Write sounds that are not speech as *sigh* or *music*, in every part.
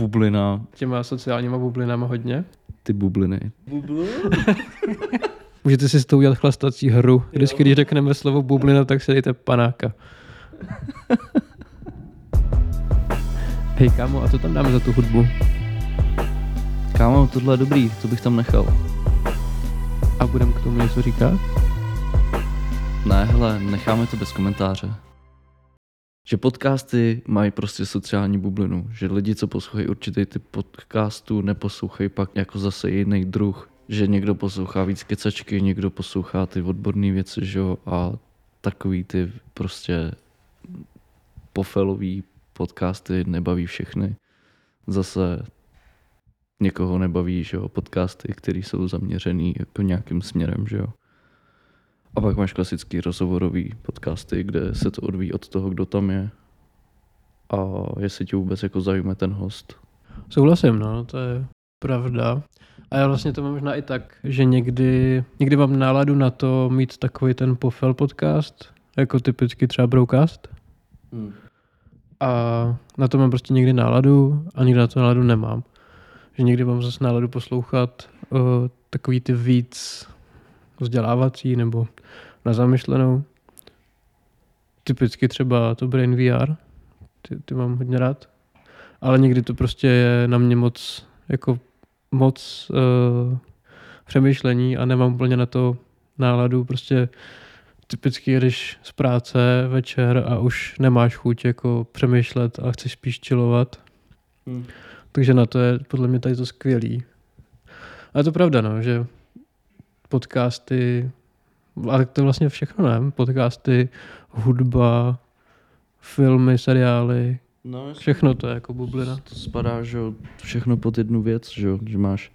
bublina, Těma sociálníma bublinama hodně. ty bubliny. *laughs* Můžete si s tou udělat chlastací hru. Vždycky, když řekneme slovo bublina, tak si dejte panáka. *laughs* Hej kámo, a co tam dáme za tu hudbu? Kámo, tohle je dobrý, to bych tam nechal. A budeme k tomu něco říkat? Ne, hele, necháme to bez komentáře. Že podcasty mají prostě sociální bublinu, že lidi, co poslouchají určitý typ podcastů, neposlouchají pak jako zase jiný druh, že někdo poslouchá víc kecačky, někdo poslouchá ty odborné věci, že jo, a takový ty prostě pofelový podcasty nebaví všechny. Zase někoho nebaví, že jo, podcasty, které jsou zaměřený jako nějakým směrem, že jo. A pak máš klasický rozhovorový podcasty, kde se to odvíjí od toho, kdo tam je. A jestli tě vůbec jako zajímá ten host. Souhlasím, no, to je pravda. A já vlastně to mám možná i tak, že někdy, někdy mám náladu na to mít takový ten pofel podcast, jako typicky třeba Brocast. Hmm. A na to mám prostě někdy náladu a někdy na to náladu nemám. Že někdy mám zase náladu poslouchat uh, takový ty víc vzdělávací nebo na zamyšlenou. Typicky třeba to Brain VR, ty, ty mám hodně rád. Ale někdy to prostě je na mě moc, jako moc uh, přemýšlení a nemám úplně na to náladu. Prostě typicky jedeš z práce večer a už nemáš chuť jako přemýšlet a chceš spíš chillovat. Hmm. Takže na to je podle mě tady to skvělý. A je to pravda, no, že podcasty, ale to je vlastně všechno, ne? Podcasty, hudba, filmy, seriály, No, všechno to je jako bublina. To spadá, že jo, všechno pod jednu věc, že jo, že máš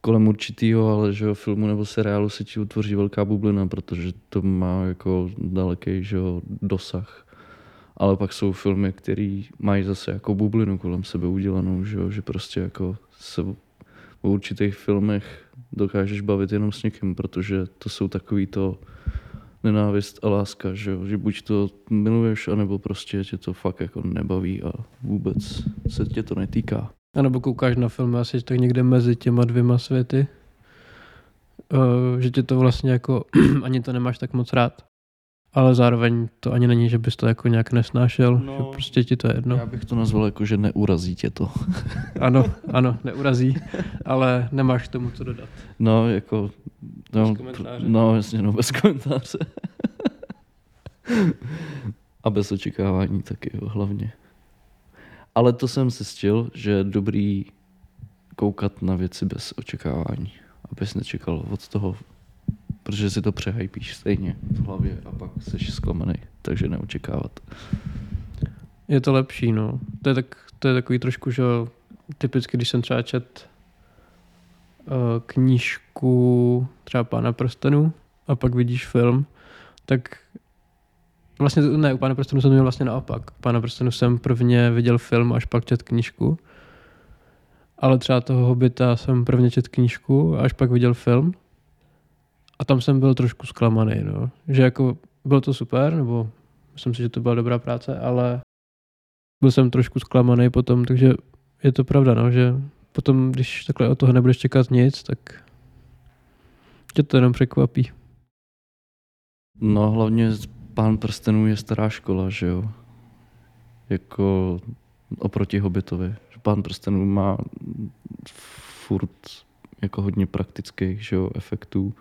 kolem určitýho, ale že jo, filmu nebo seriálu se ti utvoří velká bublina, protože to má jako daleký, že jo, dosah. Ale pak jsou filmy, které mají zase jako bublinu kolem sebe udělanou, že jo, že prostě jako se o určitých filmech dokážeš bavit jenom s někým, protože to jsou takový to nenávist a láska, že, jo? že buď to miluješ, anebo prostě tě to fakt jako nebaví a vůbec se tě to netýká. A nebo koukáš na film asi tak někde mezi těma dvěma světy, uh, že tě to vlastně jako *clears throat* ani to nemáš tak moc rád. Ale zároveň to ani není, že bys to jako nějak nesnášel, No, že prostě ti to je jedno. Já bych to nazval jako, že neurazí tě to. *laughs* Ano, ano, neurazí, ale nemáš k tomu co dodat. No, jako... No, Bez komentáře. no jasně, no, bez komentáře. a bez očekávání taky, jo, hlavně. Ale to jsem zjistil, že je dobrý koukat na věci bez očekávání. Abys nečekal od toho, protože si to přehypíš stejně v hlavě a pak jsi zklamaný, takže neočekávat. Je to lepší, no. To je, tak, to je takový trošku, že typicky, když jsem třeba čet uh, knížku třeba Pána prstenů a pak vidíš film, tak vlastně ne, u Pána prstenů jsem měl vlastně naopak. Pána prstenů jsem prvně viděl film, až pak čet knížku. Ale třeba toho Hobita jsem prvně čet knížku, až pak viděl film. A tam jsem byl trošku zklamaný, no. Že jako bylo to super, nebo myslím si, že to byla dobrá práce, ale byl jsem trošku zklamaný potom, takže je to pravda, no, že potom, když takhle od toho nebudeš čekat nic, tak tě to jenom překvapí. No hlavně Pán prstenů je stará škola, že jo. Jako oproti Hobbitovi. Pán prstenů má furt jako hodně praktických, že jo, efektů.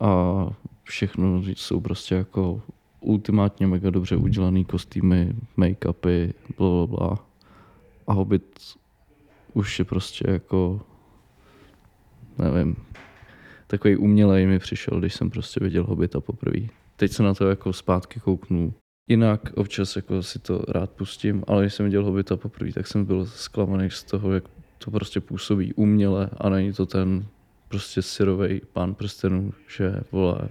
A všechno jsou prostě jako ultimátně mega dobře udělaný kostýmy, make-upy, bla, bla, bla. A Hobbit už je prostě jako, nevím, takový umělej mi přišel, když jsem prostě viděl Hobbita poprvé. Teď se na to jako zpátky kouknu. Jinak občas jako si to rád pustím, ale když jsem viděl Hobbita poprvé, tak jsem byl zklamaný z toho, jak to prostě působí uměle a není to ten prostě syrovej pán prstenů, že vole,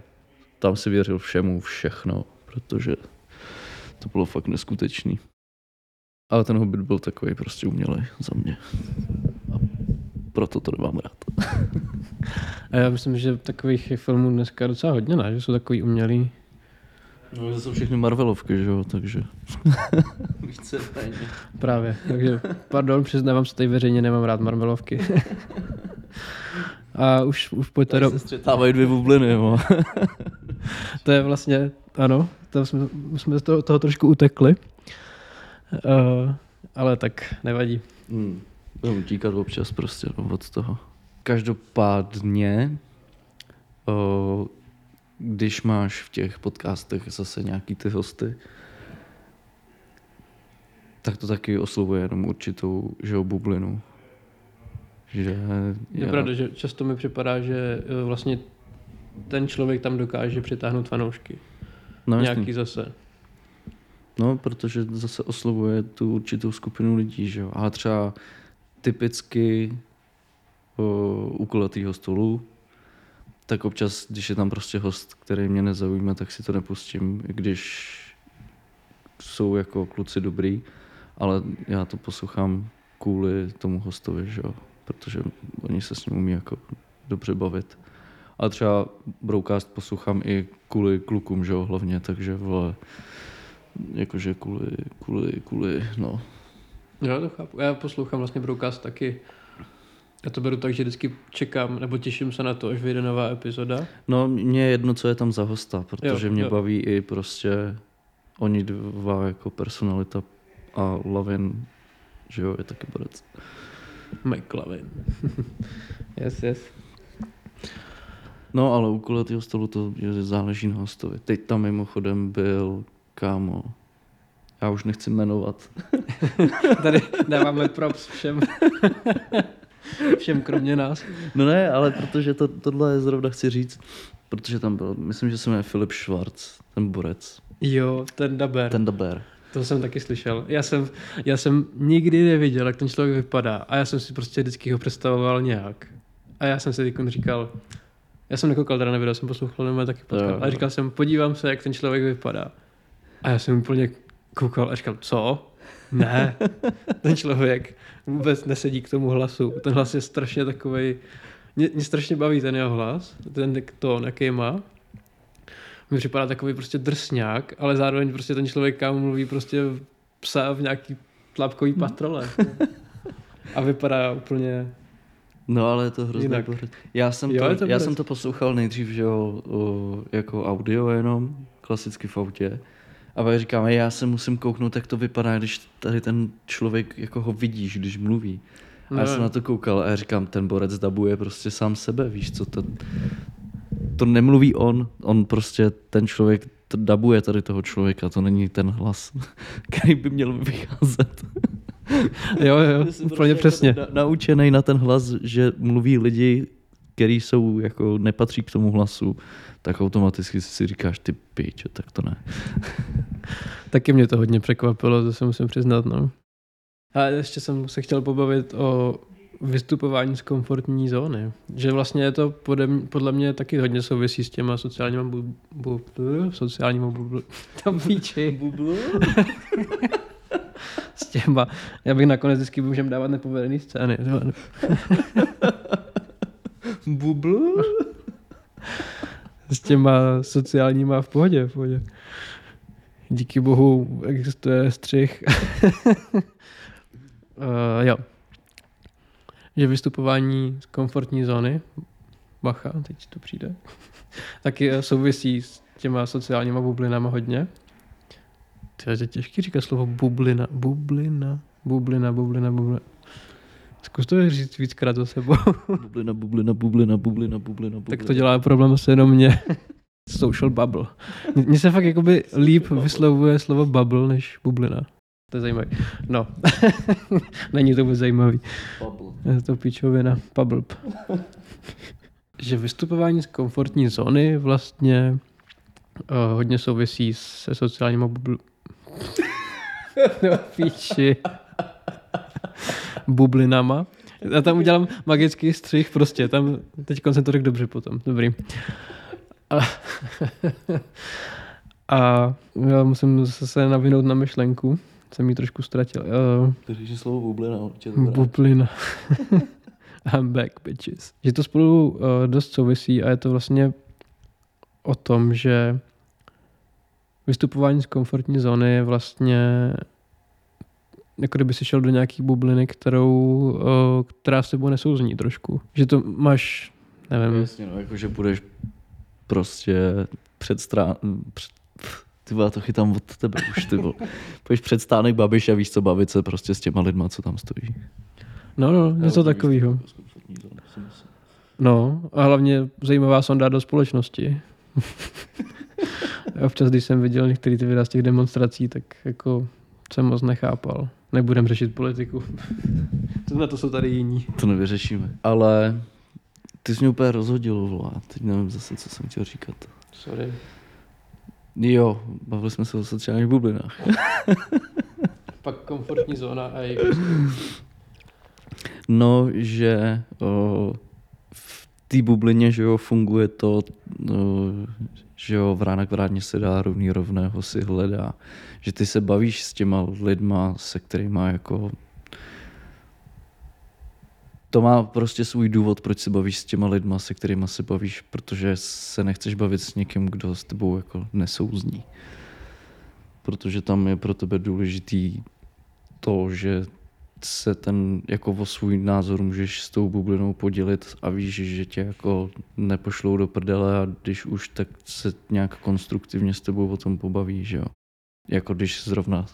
tam si věřil všemu, všechno, protože to bylo fakt neskutečný. Ale ten Hobbit byl takový prostě umělej za mě. A proto to nemám rád. *laughs* A já myslím, že takových filmů dneska je docela hodně, ne? že jsou takový umělý. No, to jsou všechny Marvelovky, že jo, takže... *laughs* Více. Právě, takže pardon, přiznávám se tady veřejně, nemám rád Marvelovky. *laughs* A už, už pojďte Tady do... se střetávají dvě bubliny, jo. *laughs* To je vlastně, ano, to jsme, jsme z toho, toho trošku utekli. Uh, ale tak nevadí. Hmm. Budeme utíkat občas prostě no, od toho. Každopádně, o, když máš v těch podcastech zase nějaký ty hosty, tak to taky oslovuje jenom určitou že bublinu. Že Je pravda, že často mi připadá, že eh, vlastně ten člověk tam dokáže přitáhnout fanoušky. no, Nějaký Nějaký... zase. no, protože zase oslovuje tu určitou skupinu lidí, že jo. A třeba typicky o, u kulatýho stolu, tak občas, když je tam prostě host, který mě nezaujme, tak si to nepustím, i když jsou jako kluci dobrý, ale já to poslouchám kvůli tomu hostovi, že jo, protože oni se s ním umí jako dobře bavit. A třeba Broadcast poslouchám i kvůli klukům, že jo, hlavně, takže vole, jakože kvůli, kvůli, kvůli, no, Já to chápu. Já poslouchám vlastně Broadcast taky. Já to beru tak, že vždycky čekám, nebo těším se na to, až vyjde nová epizoda. No, mně je jedno, co je tam za hosta, protože Jo, mě jo. baví i prostě oni dva jako personalita a Lavin, že jo, je taky borec. McLavin. *laughs* yes, yes. No, ale u kulatého stolu to záleží na hostovi. Teď tam mimochodem byl, kámo, já už nechci jmenovat. *laughs* Tady dáváme props všem. *laughs* všem kromě nás. No ne, ale protože to, tohle je zrovna chci říct, protože tam byl, myslím, že se jmenuje Filip Schwarz, ten borec, Jo, ten daber. ten daber. To jsem taky slyšel. Já jsem, já jsem nikdy neviděl, jak ten člověk vypadá. A já jsem si prostě vždycky ho představoval nějak. A já jsem si teď říkal, já jsem nekoukal teda na video, jsem poslouchal nebo taky podcast. A říkal jsem, podívám se, jak ten člověk vypadá. A já jsem úplně koukal a říkal, co? Ne, *laughs* ten člověk vůbec nesedí k tomu hlasu. Ten hlas je strašně takovej, mě, mě strašně baví ten jeho hlas, ten tón, jaký má. Mi připadá takový prostě drsňák, ale zároveň prostě ten člověk, kam mluví prostě psa v nějaký tlapkový patrole. A vypadá úplně... No, ale je to hrozně Jinak. borec. Já jsem, Jo, to, to já jsem to poslouchal nejdřív, že jo, o, jako audio jenom, klasicky v autě. A pak říkám, "Ej, já se musím kouknout, jak to vypadá, když tady ten člověk jako ho vidíš, když mluví. A já No. jsem na to koukal a já říkám, ten borec dabuje prostě sám sebe, víš co, to, to nemluví on, on prostě, ten člověk to dabuje tady toho člověka, to není ten hlas, *laughs* který by měl vycházet. *laughs* Jo, jo, *laughs* úplně prostě přesně. Jako na, naučený na ten hlas, že mluví lidi, kteří jsou jako nepatří k tomu hlasu, tak automaticky si říkáš, ty piče, tak to ne. Taky mě to hodně překvapilo, to se musím přiznat, no. A ještě jsem se chtěl pobavit o vystupování z komfortní zóny. Že vlastně je to podle mě, podle mě taky hodně souvisí s těma sociálníma bu, bu, bu, sociálníma bubl, *laughs* tam píči. Bublu? S těma, já bych nakonec vždycky můžem dávat nepovedený scény. *laughs* Bublu? *laughs* S těma sociálníma v pohodě, v pohodě. Díky bohu existuje střih. uh, jo. Že vystupování z komfortní zóny, bacha, teď to přijde, *laughs* taky eh, souvisí s těma sociálníma bublinama hodně. To je těžký říkat slovo bublina. Bublina, bublina, bublina, bublina. Zkus to říct víckrát za sebou. Bublina, *laughs* bublina, bublina, bublina, bublina, bublina. Tak to dělá problém asi jenom mě. *laughs* Social bubble. Mně se fakt jakoby líp vyslovuje slovo bubble než bublina. To je zajímavý. No. *laughs* Není to vůbec zajímavý. Bubble. Je to píčovina. Bubble. že vystupování z komfortní zóny vlastně uh, hodně souvisí se sociálníma bubl... *laughs* no píči. Bublinama. Já tam udělám magický střih prostě, tam teď jsem to řekl dobře potom, dobrý. A, *laughs* a já musím zase navinout na myšlenku, jsem ji trošku ztratil. Uh, Takže slovo bublina určitě. Bublina. *laughs* I'm back, bitches. Že to spolu uh, dost souvisí a je to vlastně o tom, že vystupování z komfortní zóny je vlastně jako kdyby si šel do nějaký bubliny, kterou, uh, která s tebou nesouzní trošku. Že to máš, nevím, Jasně, no, jako že budeš prostě před strán... Před, ty vole, to chytám od tebe už, ty vole. Půjdeš před stánek Babiš a víš co, bavit se prostě s těma lidma, co tam stojí. no, no, něco takového. No, a hlavně zajímavá sonda do společnosti. *laughs* Občas, když jsem viděl některé ty videa z těch demonstrací, tak jako jsem moc nechápal. Nebudem řešit politiku. to na to jsou tady jiní. To nevyřešíme. Ale ty jsi mě úplně rozhodil, vole. Teď nevím zase, co jsem chtěl říkat. Sorry. Jo, bavili jsme se o sociálních bublinách. *laughs* Pak komfortní zóna a její No, že o, v té bublině, že jo, funguje to, o, že jo, vrána k vráně se dá, rovný rovného si hledá. Že ty se bavíš s těma lidma, se kterými jako to má prostě svůj důvod, proč se bavíš s těma lidma, se kterými se bavíš, protože se nechceš bavit s někým, kdo s tebou jako nesouzní. Protože tam je pro tebe důležitý to, že se ten jako o svůj názor můžeš s tou bublinou podělit a víš, že tě jako nepošlou do prdele a když už, tak se nějak konstruktivně s tebou o tom pobaví, že jo. Jako když zrovna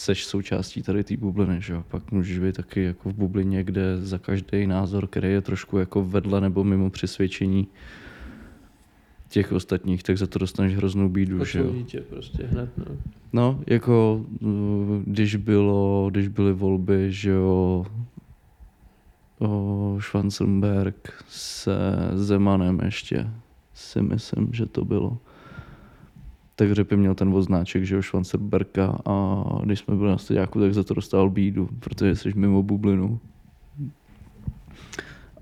seš součástí tady té bubliny, že jo. Pak můžeš být taky jako v bublině, kde za každý názor, který je trošku jako vedle nebo mimo přesvědčení těch ostatních, tak za to dostaneš hroznou bídu, že jo. Tě prostě hned, no. No, jako uh, když, bylo, když byly volby, že jo, o Schwarzenberg se Zemanem ještě si myslím, že to bylo. Tak Řepy měl ten oznáček, že jo, Schwarzenberga a když jsme byli na studiáku, tak za to dostal bídu, protože jsi mimo bublinu.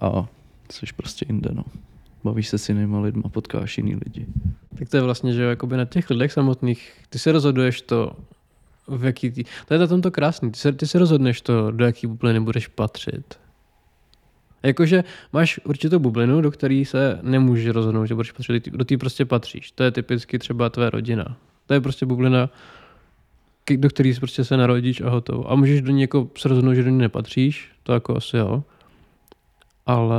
A jsi prostě jinde, no. Bavíš se s jinýma lidma, potkáš jiný lidi. Tak to je vlastně, že jo, na těch lidech samotných, ty se rozhoduješ to, v jaký tý... To je na tom to krásný, ty se, ty se rozhodneš to, do jaký bubliny budeš patřit. Jakože máš určitou bublinu, do které se nemůžeš rozhodnout, že budeš patřit, do té prostě patříš. To je typicky třeba tvé rodina. To je prostě bublina, do které prostě se narodíš a hotovo. A můžeš do ní jako se rozhodnout, že do ní nepatříš, to jako asi jo. Ale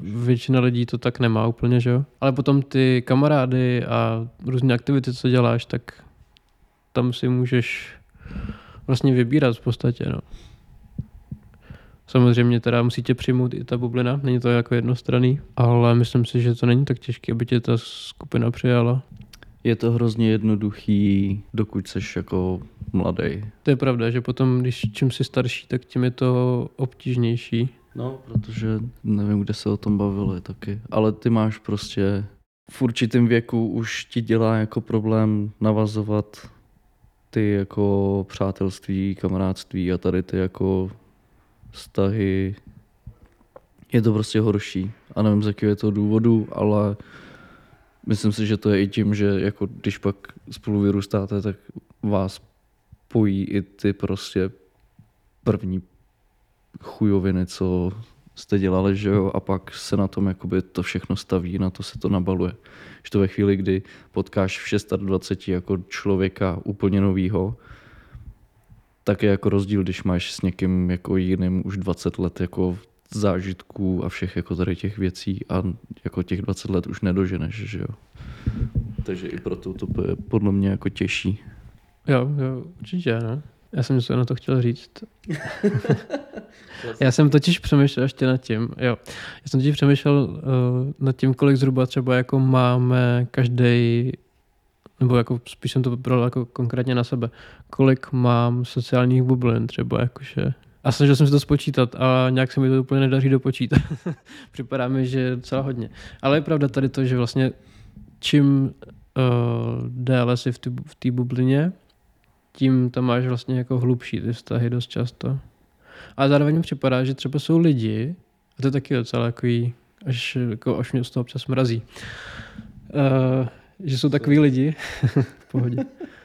většina lidí to tak nemá úplně, že jo? Ale potom ty kamarády a různé aktivity, co děláš, tak tam si můžeš vlastně vybírat v podstatě, no. Samozřejmě teda musí tě přijmout i ta bublina, není to jako jednostranný, ale myslím si, že to není tak těžké, aby tě ta skupina přijala. Je to hrozně jednoduchý, dokud seš jako mladý. To je pravda, že potom, když čím jsi starší, tak tím je to obtížnější. No, protože nevím, kde se o tom bavili taky. Ale ty máš prostě v určitém věku už ti dělá jako problém navazovat ty jako přátelství, kamarádství a tady ty jako vztahy. Je to prostě horší. A nevím, z jakého je to důvodu, ale myslím si, že to je i tím, že jako když pak spolu vyrůstáte, tak vás pojí i ty prostě první chujoviny, co jste dělali, že jo, a pak se na tom jakoby to všechno staví, na to se to nabaluje. Že to ve chvíli, kdy potkáš v 26 jako člověka úplně novýho, tak je jako rozdíl, když máš s někým jako jiným už 20 let jako zážitků a všech jako tady těch věcí a jako těch 20 let už nedoženeš, že jo. Takže i proto to je podle mě jako těžší. Jo, jo, určitě, no. Já jsem něco na to chtěl říct. *laughs* Já jsem totiž přemýšlel ještě nad tím, jo. Já jsem totiž přemýšlel uh, nad tím, kolik zhruba třeba jako máme každý nebo jako spíš jsem to bral jako konkrétně na sebe, kolik mám sociálních bublin třeba jakože. A snažil jsem si to spočítat a nějak se mi to úplně nedaří dopočítat. *laughs* Připadá mi, že docela hodně. Ale je pravda tady to, že vlastně čím uh, déle si v té bublině, tím tam máš vlastně jako hlubší ty vztahy dost často. A zároveň mi připadá, že třeba jsou lidi, a to je taky docela takový, až, jako, až mě z toho občas mrazí, uh, že jsou takový lidi, *laughs* v pohodě,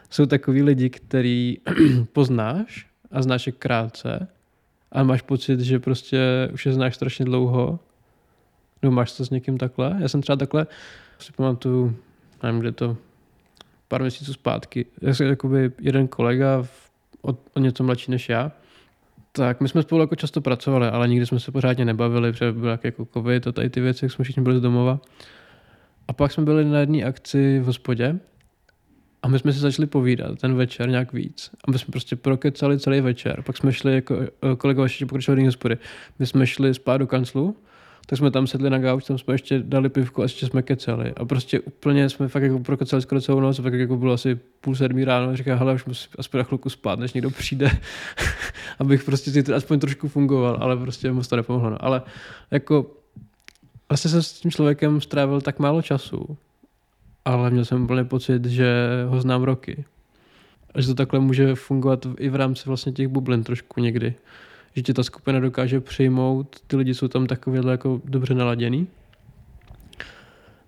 jsou takový lidi, který *clears throat* poznáš a znáš je krátce a máš pocit, že prostě už je znáš strašně dlouho, nebo máš to s někým takhle. Já jsem třeba takhle, si pamatuju, nevím, kde to, pár měsíců zpátky. Jakoby jeden kolega v, o, o něco mladší než já, tak my jsme spolu jako často pracovali, ale nikdy jsme se pořádně nebavili, protože byl jak jako covid a tady ty věci, jak jsme všichni byli z domova. A pak jsme byli na jedné akci v hospodě a my jsme si začali povídat ten večer nějak víc. A my jsme prostě prokecali celý večer. Pak jsme šli, jako eh, kolegové ještě pokračovali hospody, my jsme šli spát do kanclu, tak jsme tam sedli na gauč, tam jsme ještě dali pivku a ještě jsme keceli. A prostě úplně jsme fakt jako prokecali skoro celou noc, fakt jako bylo asi půl sedmí ráno a říká, hele, už musím aspoň na chvilku spát, než někdo přijde, *laughs* abych prostě si aspoň trošku fungoval, ale prostě moc to nepomohlo. No. Ale jako vlastně jsem s tím člověkem strávil tak málo času, ale měl jsem úplně pocit, že ho znám roky. A že to takhle může fungovat i v rámci vlastně těch bublin trošku někdy. Že tě ta skupina dokáže přijmout, ty lidi jsou tam takovýhle jako dobře naladěný.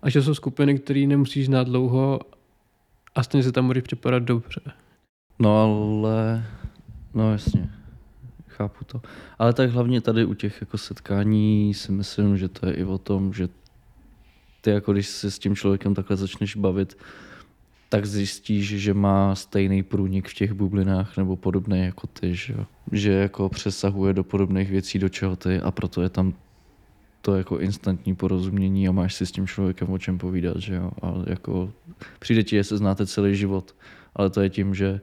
A že jsou skupiny, které nemusíš znát dlouho a stejně se tam může připadat dobře. No ale, no jasně, chápu to. Ale tak hlavně tady u těch jako setkání si myslím, že to je i o tom, že ty jako když se s tím člověkem takhle začneš bavit, tak zjistíš, že má stejný průnik v těch bublinách nebo podobný jako ty, že, že jako přesahuje do podobných věcí, do čeho ty a proto je tam to jako instantní porozumění a máš si s tím člověkem o čem povídat, že jo. A jako přijde ti, že se znáte celý život, ale to je tím, že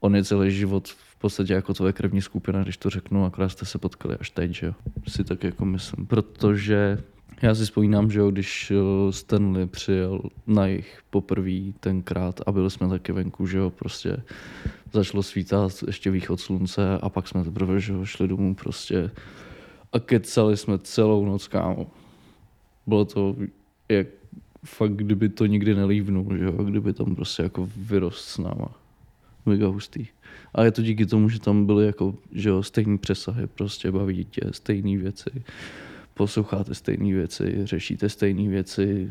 on je celý život v podstatě jako tvoje krevní skupina, když to řeknu, akorát jste se potkali až teď, že jo. Si tak jako myslím, protože já si vzpomínám, že jo, když eh, Stanley přijel na jich poprvé tenkrát a byli jsme taky venku, že jo, prostě začalo svítat ještě východ slunce a pak jsme teprve, že jo, šli domů prostě a kecali jsme celou noc, kámo. Bylo to jak fakt, kdyby to nikdy nelívnul, že jo, kdyby tam prostě jako vyrost s náma. Mega hustý. A je to díky tomu, že tam byly jako, že jo, stejný přesahy, prostě baví tě, stejné věci posloucháte stejné věci, řešíte stejné věci,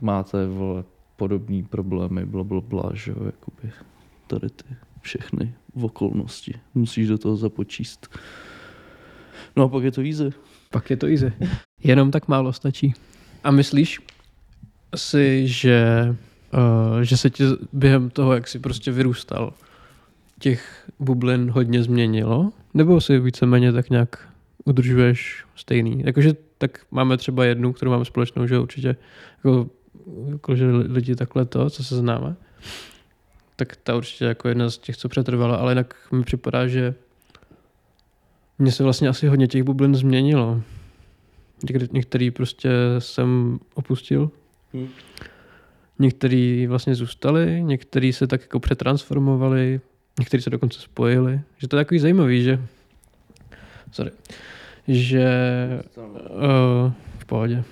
máte vole, podobné problémy, bla, bla, bla, že jo, jakoby tady ty všechny v okolnosti. Musíš do toho započíst. No a pak je to easy. Pak je to easy. *laughs* Jenom tak málo stačí. A myslíš si, že, uh, že se ti během toho, jak jsi prostě vyrůstal, těch bublin hodně změnilo? Nebo si víceméně tak nějak udržuješ stejný. Jakože tak máme třeba jednu, kterou máme společnou, že určitě jako, jako že lidi takhle to, co se známe, tak ta určitě jako jedna z těch, co přetrvala, ale jinak mi připadá, že mně se vlastně asi hodně těch bublin změnilo. Některý prostě jsem opustil, hmm. některý vlastně zůstali, některý se tak jako přetransformovali, některý se dokonce spojili. Že to je takový zajímavý, že sorry, že uh, v pohodě,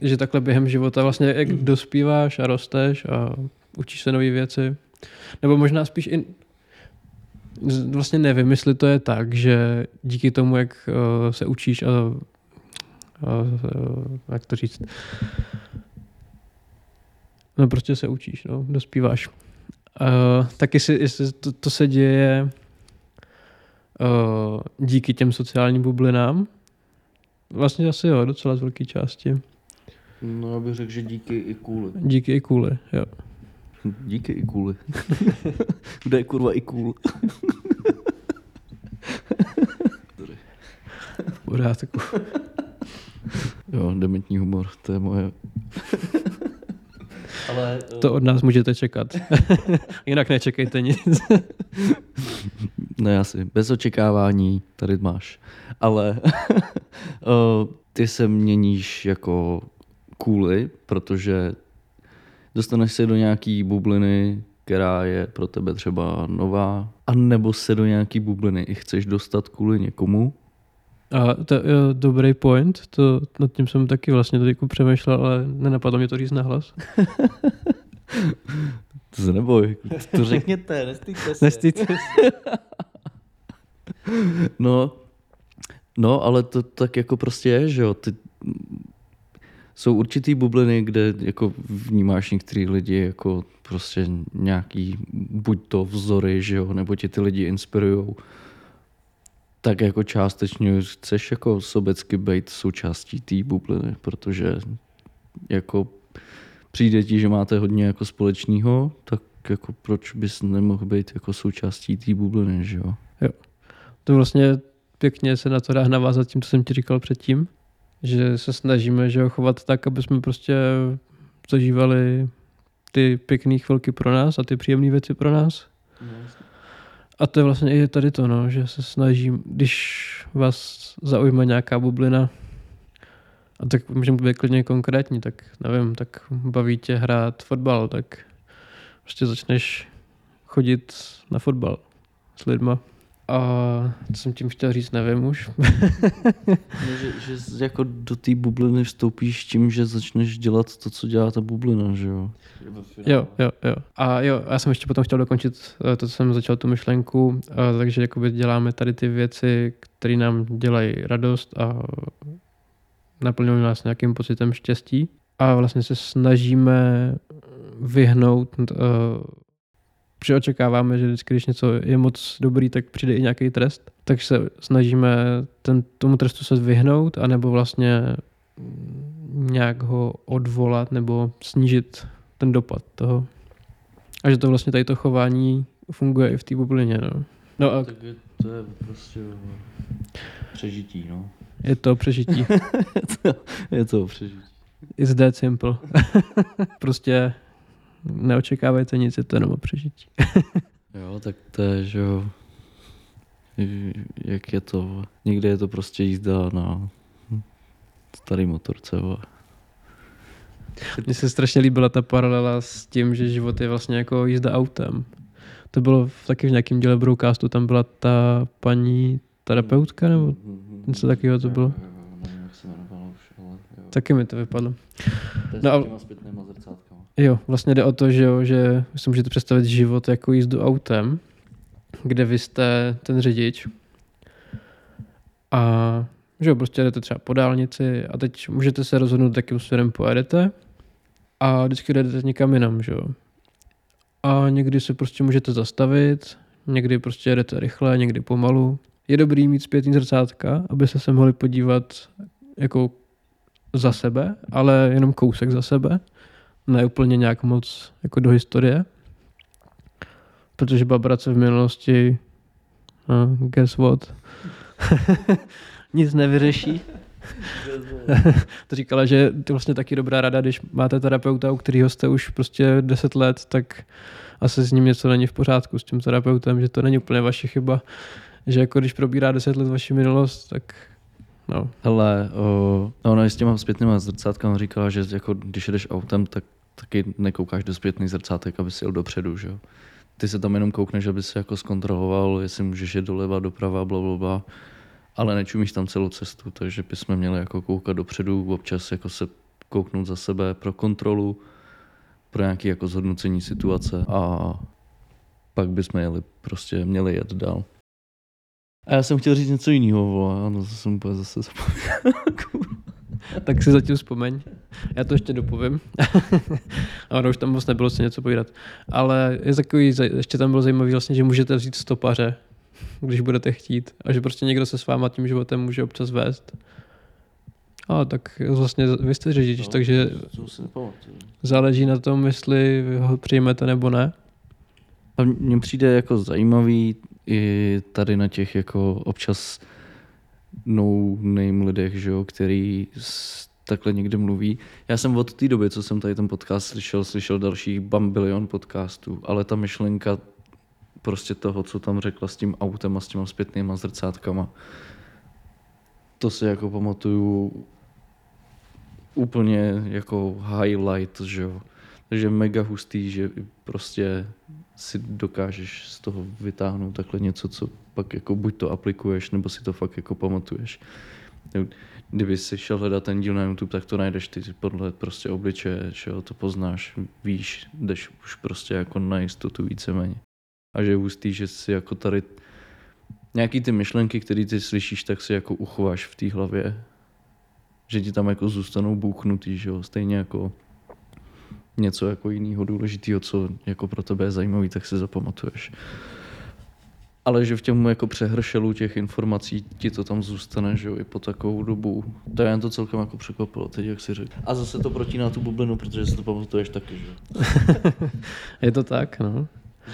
že takhle během života vlastně jak dospíváš a rosteš a učíš se nové věci, nebo možná spíš i vlastně nevím, jestli to je tak, že díky tomu, jak uh, se učíš a, a uh, jak to říct, no prostě se učíš, no, dospíváš. Uh, tak jestli, jestli to, to se děje uh, díky těm sociálním bublinám. Vlastně asi jo, docela z velké části. No, já bych řekl, že díky i kůli. Díky i kůli, jo. *laughs* Díky i kůli. *laughs* Kde je kurva i kůl? Pořádku. jo, dementní humor, to je moje. Ale, to od nás můžete čekat. *laughs* Jinak nečekejte nic. *laughs* Ne, asi bez očekávání tady máš. Ale *laughs* ty se měníš jako kůly, protože dostaneš se do nějaký bubliny, která je pro tebe třeba nová, a nebo se do nějaký bubliny i chceš dostat kvůli někomu. A to je dobrý point, to, nad tím jsem taky vlastně tady přemýšlel, ale nenapadlo mě to říct nahlas. *laughs* to se neboj, to řekněte, nestýďte se. Nestýďte se. *laughs* no, no, ale to tak jako prostě je, že jo. Ty, jsou určitý bubliny, kde jako vnímáš některý lidi jako prostě nějaký, buď to vzory, že jo, nebo tě ty lidi inspirujou. Tak jako částečně chceš jako sobecky být součástí té bubliny, protože jako přijde ti, že máte hodně jako společného, tak jako proč bys nemohl být jako součástí té bubliny, že jo? To vlastně pěkně se na to dá navázat tím, co jsem ti říkal předtím, že se snažíme že ho chovat tak, aby jsme prostě zažívali ty pěkné chvilky pro nás a ty příjemné věci pro nás. A to je vlastně i tady to, no, že se snažím, když vás zaujme nějaká bublina, a tak můžeme být klidně konkrétní, tak nevím, tak baví tě hrát fotbal, tak prostě začneš chodit na fotbal s lidma. A co jsem tím chtěl říct, nevím už. No, že, že jako do té bubliny vstoupíš tím, že začneš dělat to, co dělá ta bublina, že jo? Jo, jo, jo. A jo, já jsem ještě potom chtěl dokončit eh, to, co jsem začal tu myšlenku, eh, takže jakoby děláme tady ty věci, které nám dělají radost a naplňují nás nějakým pocitem štěstí a vlastně se snažíme vyhnout, uh, protože očekáváme, že vždycky, když něco je moc dobrý, tak přijde i nějaký trest, takže se snažíme ten, tomu trestu se vyhnout, anebo vlastně nějak ho odvolat nebo snížit ten dopad toho. A že to vlastně tady to chování funguje i v té bublině. No. no a Tak je, to je prostě přežití, no. je to přežití. *laughs* je to přežití. It's that simple. *laughs* prostě neočekávajte nic, je to jenom o přežití. *laughs* Jo, tak to je, že jo, jak je to, někde je to prostě jízda na starý motorce. Mně se strašně líbila ta paralela s tím, že život je vlastně jako jízda autem. To bylo v, taky v nějakém díle Broadcastu, tam byla ta paní terapeutka, nebo něco takového to bylo. Taky mi to vypadlo. No no, Jo, vlastně jde o to, že, jo, že si můžete představit život jako jízdu autem, kde vy jste ten řidič a že jo, prostě jdete třeba po dálnici a teď můžete se rozhodnout, jakým směrem pojedete a vždycky jdete někam jinam, že jo. A někdy se prostě můžete zastavit, někdy prostě jedete rychle, někdy pomalu. Je dobrý mít zpětný zrcátka, aby se se mohli podívat jako za sebe, ale jenom kousek za sebe ne úplně nějak moc jako do historie. Protože babrace v minulosti, no, guess what, *laughs* nic nevyřeší. *laughs* to říkala, že to je vlastně taky dobrá rada, když máte terapeuta, u kterého jste už prostě 10 let, tak asi s ním něco není v pořádku s tím terapeutem, že to není úplně vaše chyba. Že jako když probírá 10 let vaši minulost, tak no, Hele, no, ona s těma zpětnýma zrcátkama říkala, že jako když jedeš autem, tak taky nekoukáš do zpětných zrcátek, aby si jel dopředu, že jo. Ty se tam jenom koukneš, aby si jako zkontroloval, jestli můžeš jít doleva, doprava, bla, bla, bla. Ale nečumíš tam celou cestu, takže bychom měli jako koukat dopředu, občas jako se kouknout za sebe pro kontrolu, pro nějaké jako zhodnocení situace a pak bychom jeli, prostě měli jet dál. A já jsem chtěl říct něco jiného, vole, ano, to jsem úplně zase zapomněl. tak si zatím vzpomeň. Já to ještě dopovím. a *laughs* ono už tam moc nebylo si něco povídat. Ale je takový, ještě tam bylo zajímavé vlastně, že můžete vzít stopaře, když budete chtít. A že prostě někdo se s váma tím životem může občas vést. A tak vlastně vy jste řidič, No, takže záleží na tom, jestli ho přijmete nebo ne. A mně přijde jako zajímavý i tady na těch jako občas no name lidech, že jo, který takhle někde mluví. Já jsem od té doby, co jsem tady ten podcast slyšel, slyšel dalších bambilion podcastů, ale ta myšlenka prostě toho, co tam řekla s tím autem a s těma zpětnýma zrcátkama, to si jako pamatuju úplně jako highlight, že jo. Takže mega hustý, že prostě si dokážeš z toho vytáhnout takhle něco, co pak jako buď to aplikuješ, nebo si to fakt jako pamatuješ. Kdyby si šel hledat ten díl na YouTube, tak to najdeš ty podle prostě obličeje, že jo, to poznáš, víš, jdeš už prostě jako na jistotu víceméně. A že je hustý, že si jako tady nějaký ty myšlenky, které ty slyšíš, tak si jako uchováš v té hlavě. Že ti tam jako zůstanou bouchnutý, že jo, stejně jako něco jako jiného důležitého, co jako pro tebe je zajímavý, tak si zapamatuješ. ale že v těm jako přehršelu těch informací ti to tam zůstane, že jo, i po takovou dobu. To je jen to celkem jako překvapilo, teď jak si řekl. A zase to protíná tu bublinu, protože si to pamatuješ taky, že jo. *laughs* Je to tak, no.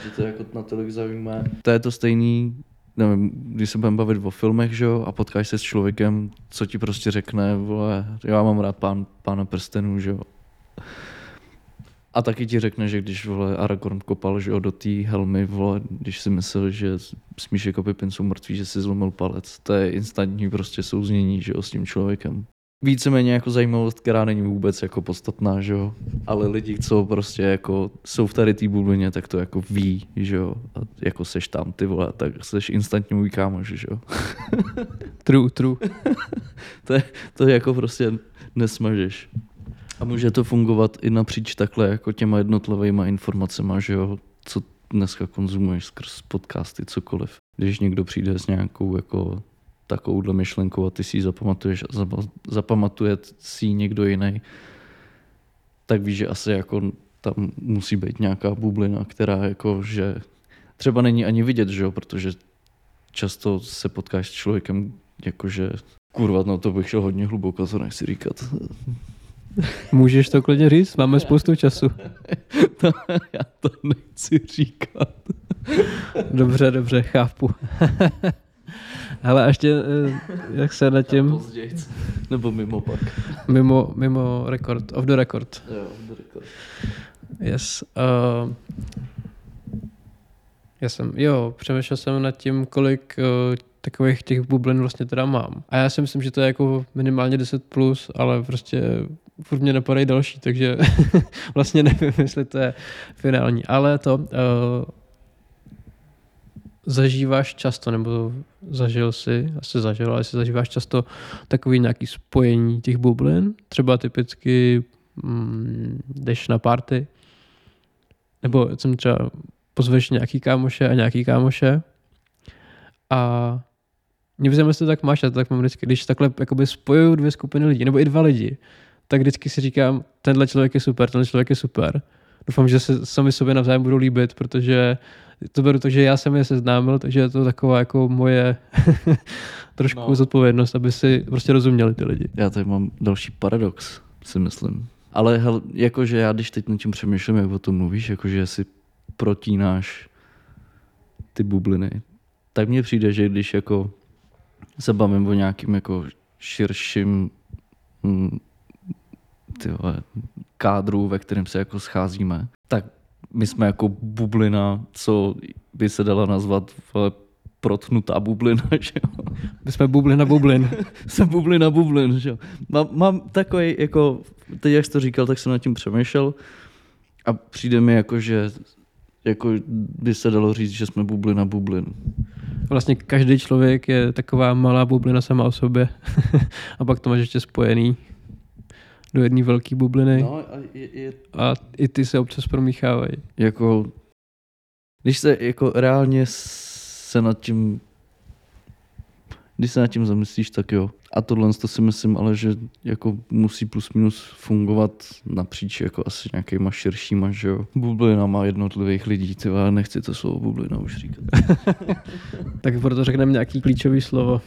Že to jako na tolik zajímá. To je to stejný, nevím, když se budeme bavit o filmech, že jo, a potkáš se s člověkem, co ti prostě řekne, vole, já mám rád pán, pána prstenů, že jo. A taky ti řekne, že když vole Aragorn kopal že jo, do té helmy, vole, když si myslel, že smíš jako Pippin jsou mrtví, že si zlomil palec. To je instantní prostě souznění že jo, s tím člověkem. Víceméně jako zajímavost, která není vůbec jako podstatná, že jo. Ale lidi, co prostě jako jsou v tady té bublině, tak to jako ví, že jo. A jako seš tam, ty vole, tak seš instantně můj kámoš, že jo. True, true. *laughs* to, je, to je jako prostě nesmažeš. A může to fungovat i napříč takhle jako těma jednotlivými informacemi, že jo, co dneska konzumuješ skrz podcasty, cokoliv. Když někdo přijde s nějakou jako takovouhle myšlenkou a ty si ji zapamatuješ a zapamatuje si ji někdo jiný, tak víš, že asi jako tam musí být nějaká bublina, která jako, že třeba není ani vidět, že jo, protože často se potkáš s člověkem, jakože kurva, no to bych šel hodně hluboko, to nechci říkat. Můžeš to klidně říct, máme spoustu času. to, *laughs* já to nechci říkat. dobře, dobře, chápu. *laughs* Ale ještě, eh, jak se na tím... Nebo mimo pak. Mimo, mimo rekord, off the record. Jo, off the record. Yes. Uh, já jsem, jo, přemýšlel jsem nad tím, kolik uh, takových těch bublin vlastně teda mám. A já si myslím, že to je jako minimálně 10 plus, ale prostě furt mě napadají další, takže *laughs* vlastně nevím, jestli to je finální. Ale to uh, zažíváš často, nebo zažil si, asi zažil, ale si zažíváš často takový nějaký spojení těch bublin, třeba typicky mm, jdeš na party, nebo jsem třeba pozveš nějaký kámoše a nějaký kámoše? A mě jestli to tak máš, a tak mám vždycky, když takhle jakoby spojuju dvě skupiny lidí, nebo i dva lidi, tak vždycky si říkám, tenhle člověk je super, tenhle člověk je super. Doufám, že se sami sobě navzájem budou líbit, protože to beru tak, že já jsem je seznámil, takže je to taková jako moje *laughs* trošku no. zodpovědnost, aby si prostě rozuměli ty lidi. Já tady mám další paradox, si myslím. Ale hel, jakože já, když teď nad tím přemýšlím, jak o tom mluvíš, jakože si protínáš ty bubliny, tak mně přijde, že když jako se bavím o nějakým jako širším hm, tyhle, kádru, ve kterém se jako scházíme, tak my jsme jako bublina, co by se dala nazvat vole, protnutá bublina, *laughs* že jo. My jsme bublina bublin. *laughs* jsem bublina bublin, že jo. Mám, mám takový, jako, teď jak jsi to říkal, tak jsem nad tím přemýšlel a přijde mi jako, že jako by se dalo říct, že jsme bublina bublin. Vlastně každý člověk je taková malá bublina sama o sobě *laughs* a pak to máš ještě spojený do jedné velké bubliny. No, a, je, je... a i ty se občas promíchávají. Jako, když se jako reálně se nad tím když se nad tím zamyslíš, tak jo. A tohle to si myslím, ale že jako musí plus minus fungovat napříč jako asi nějakýma širšíma, že jo. Bublinama jednotlivých lidí, ty nechci to slovo bublina už říkat. *laughs* tak proto řekneme nějaký klíčový slovo.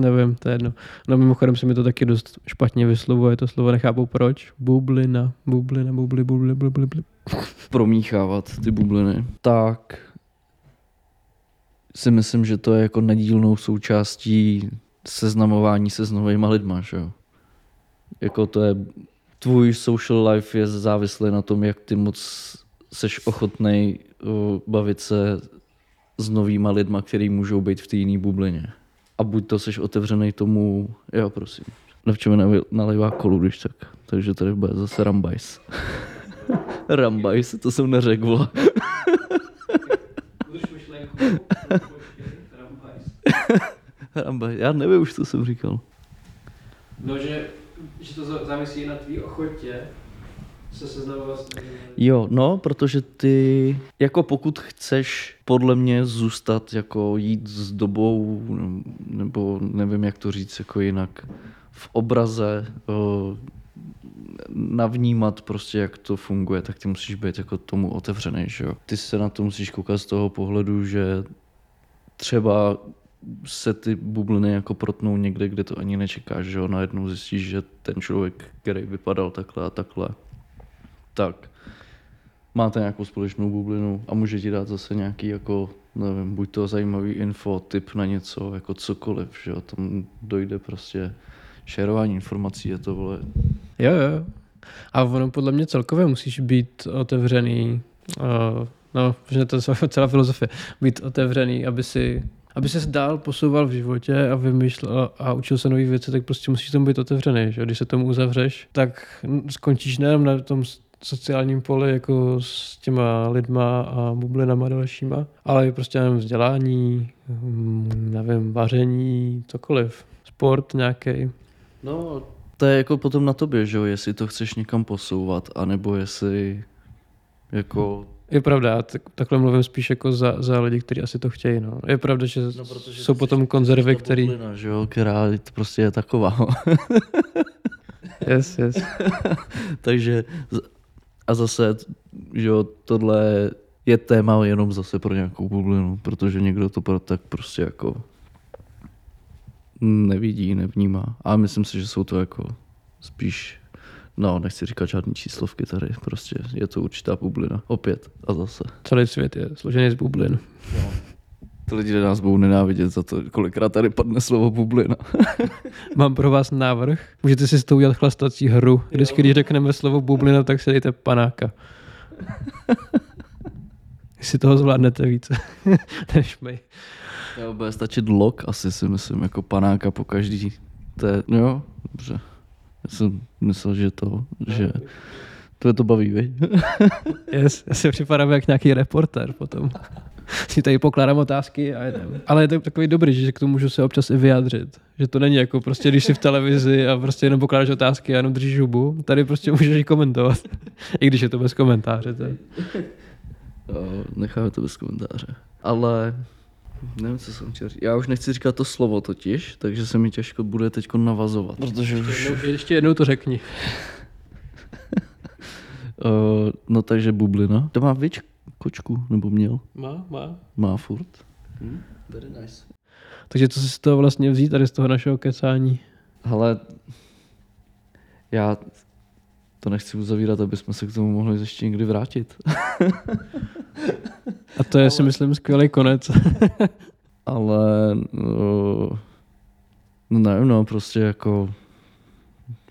Nevím, to je jedno. No mimochodem se mi to taky dost špatně vyslovuje, to slovo nechápu proč. Bublina, bublina, bubli, bubli, bubli, bubli. *laughs* Promíchávat ty bubliny. Tak si myslím, že to je jako nedílnou součástí seznamování se s novými lidma, že jo. Jako to je, tvůj social life je závislý na tom, jak ty moc seš ochotný bavit se s novýma lidma, který můžou být v té jiné bublině a buď to jsi otevřený tomu, jo prosím, nevčeme nalejvá kolu, když tak, takže tady bude zase Rambajs. *laughs* Rambajs, to jsem neřekl, vole. *laughs* Rambajs, já nevím už, co jsem říkal. No, že, že to závisí na tvý ochotě se seznamovat Jo, no, protože ty, jako pokud chceš podle mě zůstat, jako jít s dobou, nebo nevím, jak to říct, jako jinak, v obraze, navnímat prostě, jak to funguje, tak ty musíš být jako tomu otevřený, že jo. Ty se na to musíš koukat z toho pohledu, že třeba se ty bubliny jako protnou někde, kde to ani nečekáš, že jo, najednou zjistíš, že ten člověk, který vypadal takhle a takhle, tak máte nějakou společnou bublinu a může ti dát zase nějaký jako, nevím, buď to zajímavý info, tip na něco, jako cokoliv, že jo, tam dojde prostě šerování informací, je to vole, Jo, jo. A ono podle mě celkově musíš být otevřený, uh, no, že to je celá filozofie, být otevřený, aby si aby se dál posouval v životě a vymýšlel a učil se nové věci, tak prostě musíš tomu být otevřený. Že? Když se tomu uzavřeš, tak skončíš nejen na tom sociálním poli jako s těma lidma a bublinama dalšíma, ale i prostě jenom vzdělání, hm, nevím, vaření, cokoliv. Sport nějaký. No, to je jako potom na tobě, že jo, jestli to chceš někam posouvat, anebo jestli jako... Je pravda, tak, takhle mluvím spíš jako za, za lidi, kteří asi to chtějí. No. Je pravda, že no, jsou potom konzervy, které... Že jo, která prostě je taková. yes, yes. *laughs* Takže a zase, že jo, tohle je téma jenom zase pro nějakou bublinu, protože někdo to pro tak prostě jako nevidí, nevnímá. A myslím si, že jsou to jako spíš, no nechci říkat žádný číslovky tady, prostě je to určitá bublina. Opět a zase. Celý svět je složený z bublin. No. Ty lidi nás budou nenávidět za to, kolikrát tady padne slovo bublina. *laughs* Mám pro vás návrh. Můžete si s tou udělat chlastací hru. Vždycky, když řekneme slovo bublina, tak si dejte panáka. Jestli toho zvládnete více *laughs* než my. Já bude stačit log, asi si myslím, jako panáka po každý. To je, jo, dobře. Já jsem myslel, že to, že to je to baví, vej? yes, *laughs* já si připadám jak nějaký reporter potom. *laughs* si tady pokládám otázky a jedem. Ale je to takový dobrý, že k tomu můžu se občas i vyjádřit. Že to není jako prostě, když jsi v televizi a prostě jenom pokládáš otázky a jenom držíš hubu. Tady prostě můžeš i komentovat. *laughs* I když je to bez komentáře. To. *laughs* necháme to bez komentáře. Ale Nevím, co jsem chtěl říct. Já už nechci říkat to slovo totiž, takže se mi těžko bude teď navazovat. Protože už... Ještě jednou, ještě jednou to řekni. uh, no takže bublina. To má věč kočku, nebo měl? Má, má. Má furt. Hmm, very nice. Takže co si z toho vlastně vzít tady z toho našeho kecání? Ale já to nechci uzavírat, aby jsme se k tomu mohli ještě někdy vrátit. *laughs* A to je ale... si myslím skvělý konec. *laughs* ale no, no nevím, no prostě jako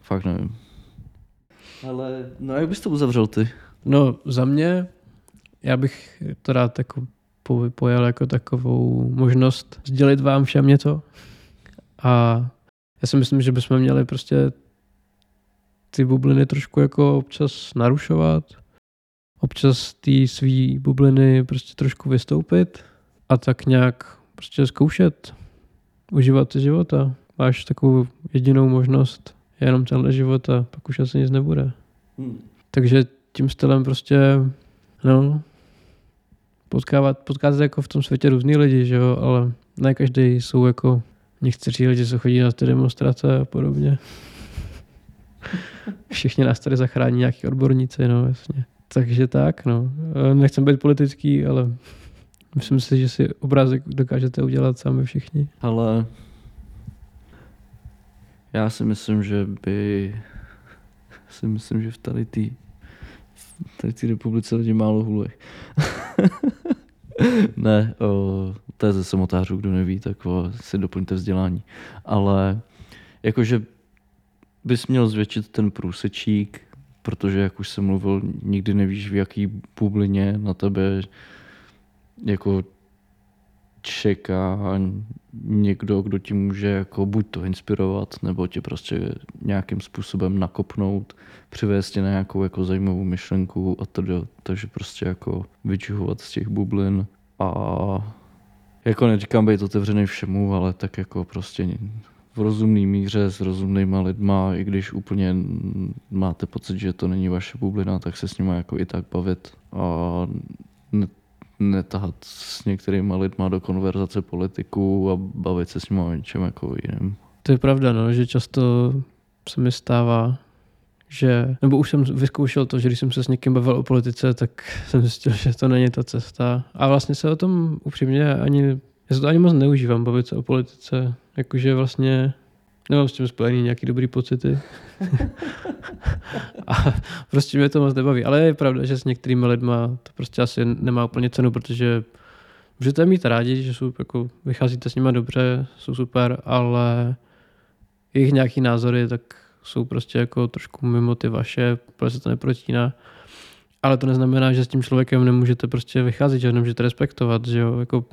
fakt nevím. Ale no jak bys to uzavřel ty? No za mě, já bych to rád jako pojel jako takovou možnost sdělit vám všem něco. A já si myslím, že bychom měli prostě ty bubliny trošku jako občas narušovat, občas ty svý bubliny prostě trošku vystoupit a tak nějak prostě zkoušet, užívat si života. Máš takovou jedinou možnost, jenom tenhle život a pak už asi nic nebude. Hmm. Takže tím stylem prostě, no, potkávat, potkávat jako v tom světě různý lidi, že jo, ale ne každý jsou jako někteří lidi, co chodí na ty demonstrace a podobně. *laughs* Všichni nás tady zachrání nějaký odborníci, no jasně. Takže tak, no. Nechcem být politický, ale myslím si, že si obrázek dokážete udělat sami všichni. Ale já si myslím, že by si myslím, že v tady tý tady té republice lidi málo hulej. *laughs* *laughs* ne, o, to je ze samotářů, kdo neví, tak o, si doplňte vzdělání. Ale jakože bys měl zvětšit ten průsečík, protože, jak už jsem mluvil, nikdy nevíš, v jaký bublině na tebe jako čeká někdo, kdo ti může jako buď to inspirovat, nebo tě prostě nějakým způsobem nakopnout, přivést tě na nějakou jako zajímavou myšlenku a tedy. Takže prostě jako vyčuhovat z těch bublin a jako neříkám být otevřený všemu, ale tak jako prostě v rozumné míře s rozumnýma lidma, i když úplně máte pocit, že to není vaše bublina, tak se s nimi jako i tak bavit a netahat s některými lidma do konverzace politiků a bavit se s nimi o něčem jako jiném. To je pravda, no, že často se mi stává, že, nebo už jsem vyzkoušel to, že když jsem se s někým bavil o politice, tak jsem zjistil, že to není ta cesta. A vlastně se o tom upřímně ani Já se to ani moc neužívám bavit se o politice, jakože vlastně nemám s tím spojený nějaký dobrý pocity. a prostě mě to moc nebaví. Ale je pravda, že s některými lidma to prostě asi nemá úplně cenu, protože můžete mít rádi, že jsou jako, vycházíte s nimi dobře, jsou super, ale jejich nějaký názory tak jsou prostě jako trošku mimo ty vaše, protože se to neprotíná. Ale to neznamená, že s tím člověkem nemůžete prostě vycházet, že ho nemůžete respektovat, že jo, jako,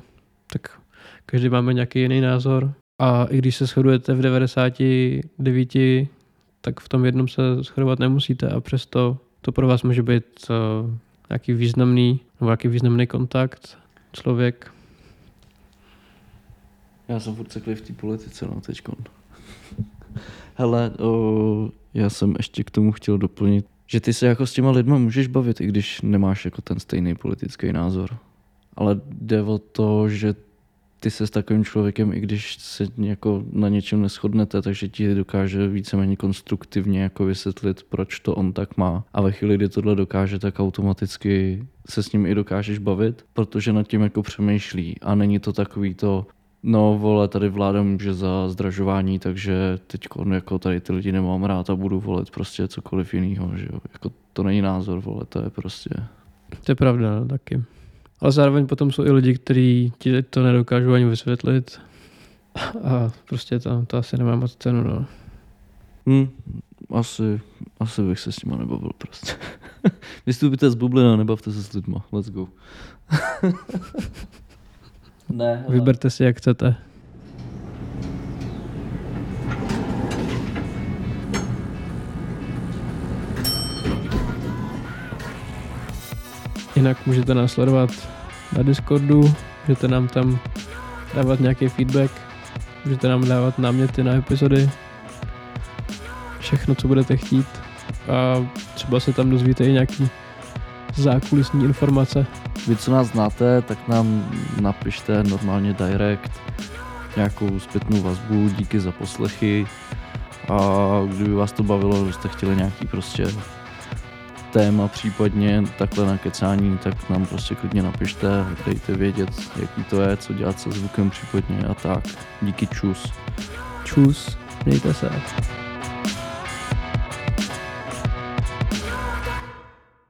tak každý máme nějaký jiný názor. A i když se shodujete v 99, tak v tom jednom se shodovat nemusíte a přesto to pro vás může být uh, nějaký významný nebo nějaký významný kontakt, člověk. Já jsem furt ceklý v té politice, no, teďkon. *laughs* Hele, o, já jsem ještě k tomu chtěl doplnit, že ty se jako s těma lidma můžeš bavit, i když nemáš jako ten stejný politický názor. Ale jde o to, že ty se s takovým člověkem, i když se jako na něčem neschodnete, takže ti dokáže víceméně konstruktivně jako vysvětlit, proč to on tak má. A ve chvíli, kdy tohle dokáže, tak automaticky se s ním i dokážeš bavit, protože nad tím jako přemýšlí. A není to takový to, no vole, tady vláda může za zdražování, takže teď jako tady ty lidi nemám rád a budu volit prostě cokoliv jiného, že jo. Jako to není názor, vole, to je prostě... To je pravda, no, taky. Ale zároveň potom jsou i lidi, kteří ti to nedokážou ani vysvětlit. A prostě to, to asi nemá moc cenu, no. Hmm, asi, asi bych se s nima nebavil prostě. *laughs* Vystupíte z bublina, nebavte se s lidma. Let's go. *laughs* ne, hele. Vyberte si, jak chcete. Jinak můžete nás sledovat na Discordu, můžete nám tam dávat nějaký feedback, můžete nám dávat náměty na epizody, všechno, co budete chtít a třeba se tam dozvíte i nějaký zákulisní informace. Vy, co nás znáte, tak nám napište normálně direct, nějakou zpětnou vazbu, díky za poslechy a kdyby vás to bavilo, že jste chtěli nějaký prostě téma případně takhle na kecání, tak nám prostě klidně napište, dejte vědět, jaký to je, co dělat se zvukem případně a tak. Díky čus. Čus, mějte se.